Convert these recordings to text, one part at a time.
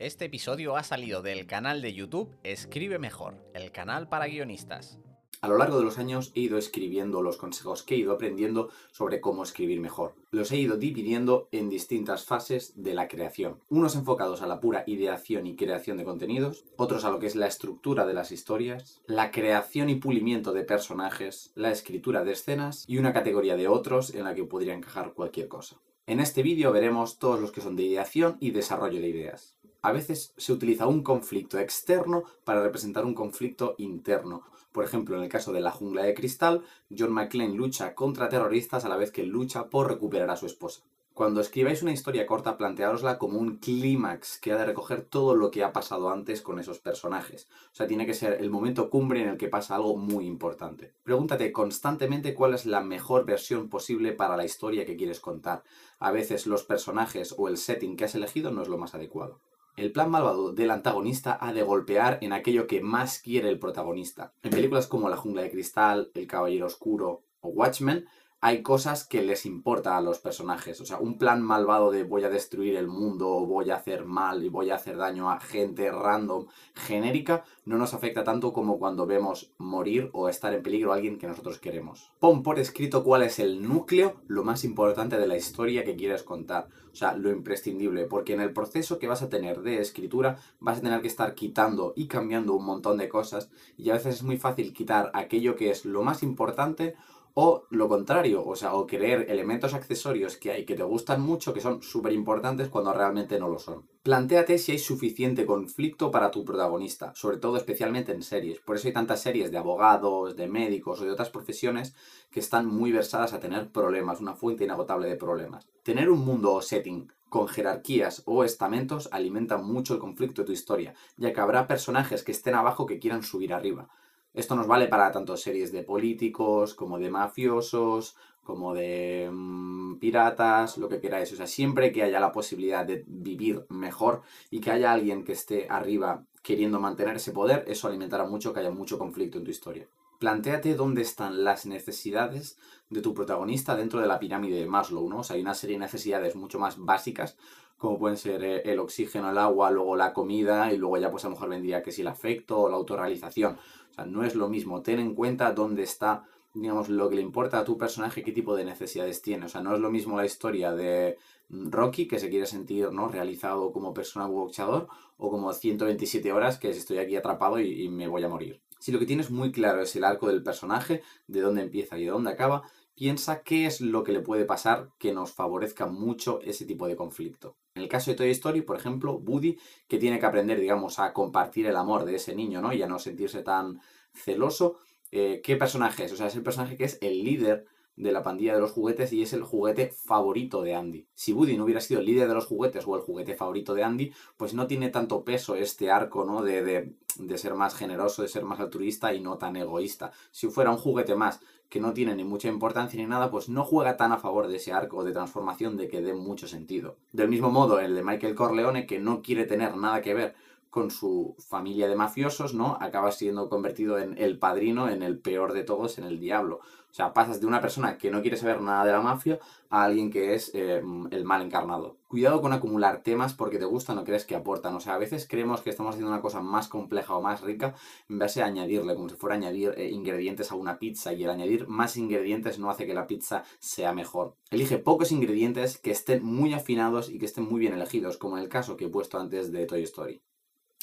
Este episodio ha salido del canal de YouTube Escribe Mejor, el canal para guionistas. A lo largo de los años he ido escribiendo los consejos que he ido aprendiendo sobre cómo escribir mejor. Los he ido dividiendo en distintas fases de la creación. Unos enfocados a la pura ideación y creación de contenidos, otros a lo que es la estructura de las historias, la creación y pulimiento de personajes, la escritura de escenas y una categoría de otros en la que podría encajar cualquier cosa. En este vídeo veremos todos los que son de ideación y desarrollo de ideas a veces se utiliza un conflicto externo para representar un conflicto interno. Por ejemplo, en el caso de la jungla de cristal, John McClane lucha contra terroristas a la vez que lucha por recuperar a su esposa. Cuando escribáis una historia corta, planteárosla como un clímax que ha de recoger todo lo que ha pasado antes con esos personajes. O sea, tiene que ser el momento cumbre en el que pasa algo muy importante. Pregúntate constantemente cuál es la mejor versión posible para la historia que quieres contar. A veces los personajes o el setting que has elegido no es lo más adecuado. El plan malvado del antagonista ha de golpear en aquello que más quiere el protagonista. En películas como La jungla de cristal, El caballero oscuro o Watchmen, hay cosas que les importa a los personajes. O sea, un plan malvado de voy a destruir el mundo, voy a hacer mal y voy a hacer daño a gente random, genérica, no nos afecta tanto como cuando vemos morir o estar en peligro a alguien que nosotros queremos. Pon por escrito cuál es el núcleo, lo más importante de la historia que quieres contar. O sea, lo imprescindible, porque en el proceso que vas a tener de escritura vas a tener que estar quitando y cambiando un montón de cosas y a veces es muy fácil quitar aquello que es lo más importante o lo contrario, o sea, o creer elementos accesorios que hay que te gustan mucho, que son súper importantes cuando realmente no lo son. Plantéate si hay suficiente conflicto para tu protagonista, sobre todo especialmente en series. Por eso hay tantas series de abogados, de médicos o de otras profesiones que están muy versadas a tener problemas, una fuente inagotable de problemas. Tener un mundo o setting con jerarquías o estamentos alimenta mucho el conflicto de tu historia, ya que habrá personajes que estén abajo que quieran subir arriba. Esto nos vale para tanto series de políticos, como de mafiosos, como de mm, piratas, lo que queráis. O sea, siempre que haya la posibilidad de vivir mejor y que haya alguien que esté arriba queriendo mantener ese poder, eso alimentará mucho que haya mucho conflicto en tu historia. Plantéate dónde están las necesidades de tu protagonista dentro de la pirámide de Maslow, ¿no? O sea, hay una serie de necesidades mucho más básicas, como pueden ser eh, el oxígeno, el agua, luego la comida, y luego ya pues a lo mejor vendría que si el afecto o la autorrealización. O sea, no es lo mismo. Ten en cuenta dónde está, digamos, lo que le importa a tu personaje, qué tipo de necesidades tiene. O sea, no es lo mismo la historia de Rocky, que se quiere sentir ¿no? realizado como persona boxeador, o como 127 horas, que estoy aquí atrapado y me voy a morir. Si lo que tienes muy claro es el arco del personaje, de dónde empieza y de dónde acaba, piensa qué es lo que le puede pasar que nos favorezca mucho ese tipo de conflicto. En el caso de Toy Story, por ejemplo, Woody, que tiene que aprender, digamos, a compartir el amor de ese niño, ¿no? Y a no sentirse tan celoso. Eh, ¿Qué personaje es? O sea, es el personaje que es el líder de la pandilla de los juguetes y es el juguete favorito de Andy. Si Woody no hubiera sido el líder de los juguetes o el juguete favorito de Andy, pues no tiene tanto peso este arco, ¿no? De, de, de ser más generoso, de ser más altruista y no tan egoísta. Si fuera un juguete más que no tiene ni mucha importancia ni nada, pues no juega tan a favor de ese arco de transformación de que dé mucho sentido. Del mismo modo, el de Michael Corleone, que no quiere tener nada que ver con su familia de mafiosos, ¿no? Acaba siendo convertido en el padrino, en el peor de todos, en el diablo. O sea, pasas de una persona que no quiere saber nada de la mafia a alguien que es eh, el mal encarnado. Cuidado con acumular temas porque te gustan o crees que aportan. O sea, a veces creemos que estamos haciendo una cosa más compleja o más rica en vez de añadirle, como si fuera añadir eh, ingredientes a una pizza. Y el añadir más ingredientes no hace que la pizza sea mejor. Elige pocos ingredientes que estén muy afinados y que estén muy bien elegidos, como en el caso que he puesto antes de Toy Story.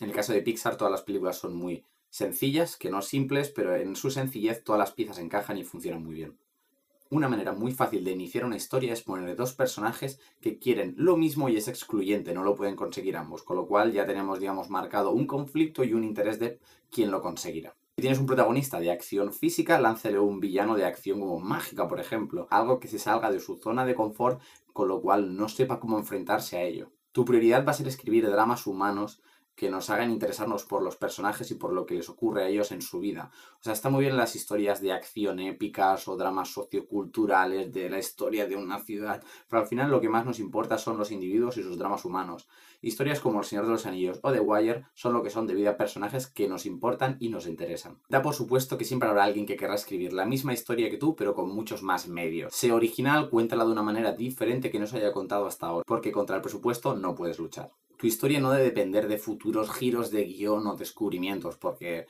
En el caso de Pixar, todas las películas son muy sencillas, que no simples, pero en su sencillez todas las piezas encajan y funcionan muy bien. Una manera muy fácil de iniciar una historia es poner dos personajes que quieren lo mismo y es excluyente, no lo pueden conseguir ambos, con lo cual ya tenemos, digamos, marcado un conflicto y un interés de quién lo conseguirá. Si tienes un protagonista de acción física, láncele un villano de acción como mágica, por ejemplo, algo que se salga de su zona de confort, con lo cual no sepa cómo enfrentarse a ello. Tu prioridad va a ser escribir dramas humanos que nos hagan interesarnos por los personajes y por lo que les ocurre a ellos en su vida. O sea, está muy bien las historias de acción épicas o dramas socioculturales de la historia de una ciudad, pero al final lo que más nos importa son los individuos y sus dramas humanos. Historias como El Señor de los Anillos o The Wire son lo que son debido a personajes que nos importan y nos interesan. Da por supuesto que siempre habrá alguien que querrá escribir la misma historia que tú, pero con muchos más medios. Sé original, cuéntala de una manera diferente que no se haya contado hasta ahora, porque contra el presupuesto no puedes luchar. Tu historia no debe depender de futuros giros de guion o descubrimientos, porque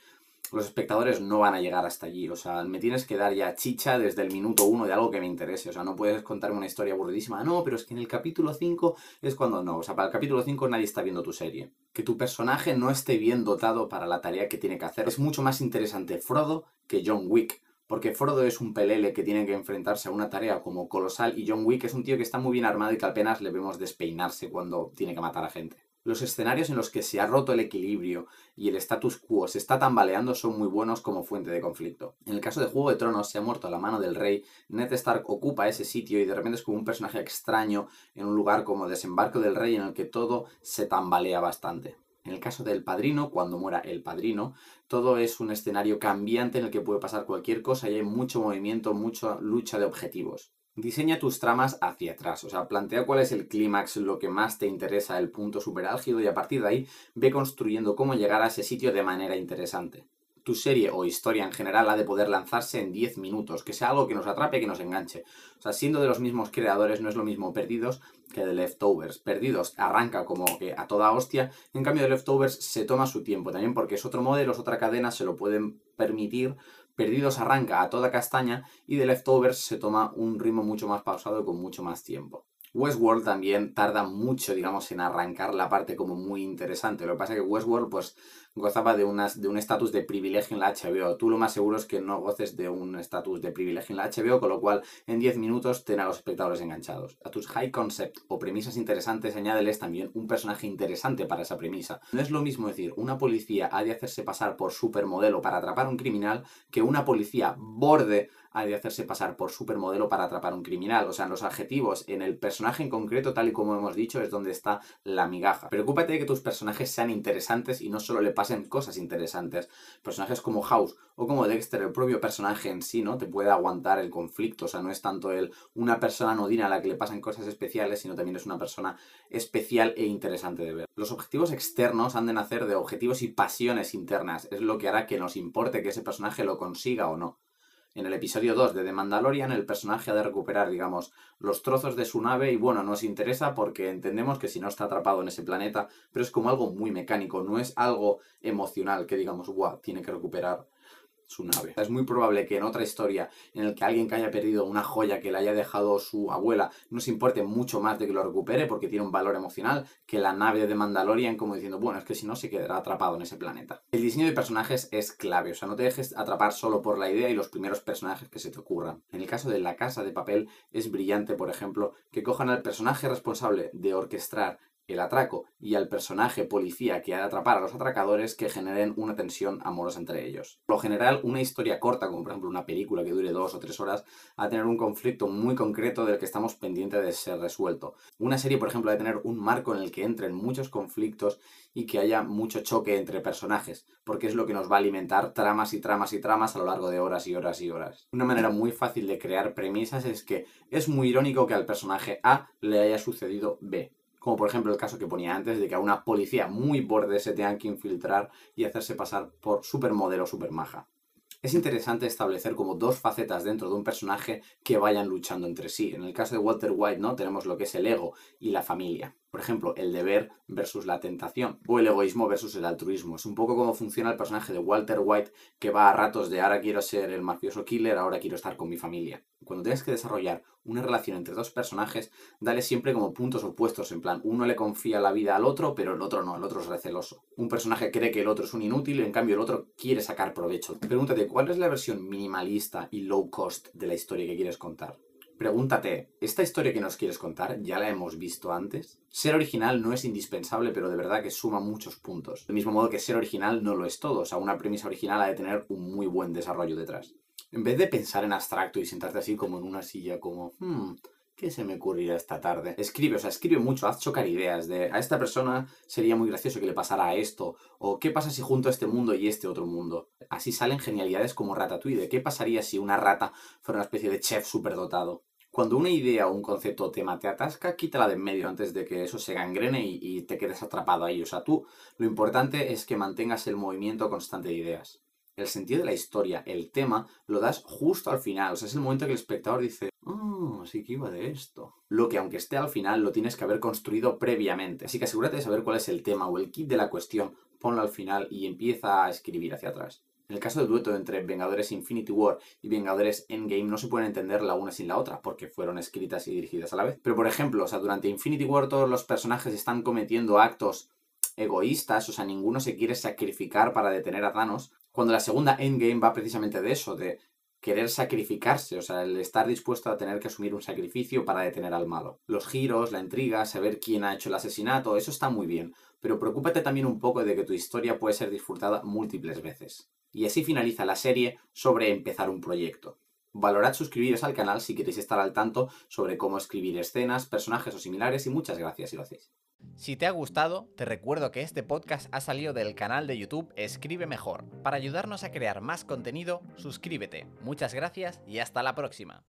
los espectadores no van a llegar hasta allí. O sea, me tienes que dar ya chicha desde el minuto uno de algo que me interese. O sea, no puedes contarme una historia aburridísima. No, pero es que en el capítulo 5 es cuando no. O sea, para el capítulo 5 nadie está viendo tu serie. Que tu personaje no esté bien dotado para la tarea que tiene que hacer. Es mucho más interesante Frodo que John Wick. Porque Frodo es un pelele que tiene que enfrentarse a una tarea como colosal y John Wick es un tío que está muy bien armado y que apenas le vemos despeinarse cuando tiene que matar a gente los escenarios en los que se ha roto el equilibrio y el status quo se está tambaleando son muy buenos como fuente de conflicto. En el caso de Juego de Tronos se ha muerto a la mano del rey, Ned Stark ocupa ese sitio y de repente es como un personaje extraño en un lugar como Desembarco del Rey en el que todo se tambalea bastante. En el caso del padrino, cuando muera el padrino, todo es un escenario cambiante en el que puede pasar cualquier cosa y hay mucho movimiento, mucha lucha de objetivos. Diseña tus tramas hacia atrás, o sea, plantea cuál es el clímax, lo que más te interesa, el punto super álgido y a partir de ahí ve construyendo cómo llegar a ese sitio de manera interesante. Tu serie o historia en general ha de poder lanzarse en 10 minutos, que sea algo que nos atrape, que nos enganche. O sea, siendo de los mismos creadores, no es lo mismo Perdidos que de Leftovers. Perdidos arranca como que a toda hostia, en cambio de Leftovers se toma su tiempo también porque es otro modelo, es otra cadena, se lo pueden permitir Perdidos arranca a toda castaña y The Leftovers se toma un ritmo mucho más pausado y con mucho más tiempo. Westworld también tarda mucho, digamos, en arrancar la parte como muy interesante. Lo que pasa es que Westworld, pues, gozaba de, unas, de un estatus de privilegio en la HBO. Tú lo más seguro es que no goces de un estatus de privilegio en la HBO, con lo cual en 10 minutos ten a los espectadores enganchados. A tus high concept o premisas interesantes añádeles también un personaje interesante para esa premisa. No es lo mismo decir una policía ha de hacerse pasar por supermodelo para atrapar a un criminal que una policía borde de hacerse pasar por supermodelo para atrapar a un criminal. O sea, en los adjetivos, en el personaje en concreto, tal y como hemos dicho, es donde está la migaja. Preocúpate de que tus personajes sean interesantes y no solo le pasen cosas interesantes. Personajes como House o como Dexter, el propio personaje en sí, ¿no? Te puede aguantar el conflicto. O sea, no es tanto él una persona nodina a la que le pasan cosas especiales, sino también es una persona especial e interesante de ver. Los objetivos externos han de nacer de objetivos y pasiones internas. Es lo que hará que nos importe que ese personaje lo consiga o no. En el episodio 2 de The Mandalorian, el personaje ha de recuperar, digamos, los trozos de su nave y bueno, nos interesa porque entendemos que si no está atrapado en ese planeta, pero es como algo muy mecánico, no es algo emocional que digamos, guau, tiene que recuperar su nave. Es muy probable que en otra historia en el que alguien que haya perdido una joya que le haya dejado su abuela no se importe mucho más de que lo recupere porque tiene un valor emocional que la nave de Mandalorian como diciendo, bueno, es que si no se quedará atrapado en ese planeta. El diseño de personajes es clave, o sea, no te dejes atrapar solo por la idea y los primeros personajes que se te ocurran. En el caso de La Casa de Papel es brillante, por ejemplo, que cojan al personaje responsable de orquestar el atraco y al personaje policía que ha de atrapar a los atracadores que generen una tensión amorosa entre ellos. Por lo general, una historia corta, como por ejemplo una película que dure dos o tres horas, va a tener un conflicto muy concreto del que estamos pendientes de ser resuelto. Una serie, por ejemplo, ha de tener un marco en el que entren muchos conflictos y que haya mucho choque entre personajes, porque es lo que nos va a alimentar tramas y tramas y tramas a lo largo de horas y horas y horas. Una manera muy fácil de crear premisas es que es muy irónico que al personaje A le haya sucedido B como por ejemplo el caso que ponía antes de que a una policía muy borde se tengan que infiltrar y hacerse pasar por supermodelo supermaja. Es interesante establecer como dos facetas dentro de un personaje que vayan luchando entre sí. En el caso de Walter White, ¿no? Tenemos lo que es el ego y la familia. Por ejemplo, el deber versus la tentación o el egoísmo versus el altruismo. Es un poco como funciona el personaje de Walter White que va a ratos de ahora quiero ser el mafioso killer, ahora quiero estar con mi familia. Cuando tienes que desarrollar una relación entre dos personajes, dale siempre como puntos opuestos, en plan, uno le confía la vida al otro, pero el otro no, el otro es receloso. Un personaje cree que el otro es un inútil, en cambio el otro quiere sacar provecho. Pregúntate, ¿cuál es la versión minimalista y low cost de la historia que quieres contar? Pregúntate, ¿esta historia que nos quieres contar ya la hemos visto antes? Ser original no es indispensable, pero de verdad que suma muchos puntos. Del mismo modo que ser original no lo es todo, o sea, una premisa original ha de tener un muy buen desarrollo detrás. En vez de pensar en abstracto y sentarte así como en una silla, como, hmm, ¿qué se me ocurrirá esta tarde? Escribe, o sea, escribe mucho, haz chocar ideas de a esta persona sería muy gracioso que le pasara esto, o qué pasa si junto a este mundo y este otro mundo. Así salen genialidades como Ratatouille, de qué pasaría si una rata fuera una especie de chef superdotado. Cuando una idea o un concepto o tema te atasca, quítala de en medio antes de que eso se gangrene y, y te quedes atrapado ahí. O sea, tú, lo importante es que mantengas el movimiento constante de ideas el sentido de la historia, el tema, lo das justo al final. O sea, es el momento que el espectador dice, así que iba de esto. Lo que aunque esté al final lo tienes que haber construido previamente. Así que asegúrate de saber cuál es el tema o el kit de la cuestión, ponlo al final y empieza a escribir hacia atrás. En el caso del dueto entre Vengadores Infinity War y Vengadores Endgame no se pueden entender la una sin la otra, porque fueron escritas y dirigidas a la vez. Pero por ejemplo, o sea, durante Infinity War todos los personajes están cometiendo actos egoístas, o sea, ninguno se quiere sacrificar para detener a Thanos, cuando la segunda Endgame va precisamente de eso, de querer sacrificarse, o sea, el estar dispuesto a tener que asumir un sacrificio para detener al malo. Los giros, la intriga, saber quién ha hecho el asesinato, eso está muy bien, pero preocúpate también un poco de que tu historia puede ser disfrutada múltiples veces. Y así finaliza la serie sobre empezar un proyecto. Valorad suscribiros al canal si queréis estar al tanto sobre cómo escribir escenas, personajes o similares y muchas gracias si lo hacéis. Si te ha gustado, te recuerdo que este podcast ha salido del canal de YouTube Escribe Mejor. Para ayudarnos a crear más contenido, suscríbete. Muchas gracias y hasta la próxima.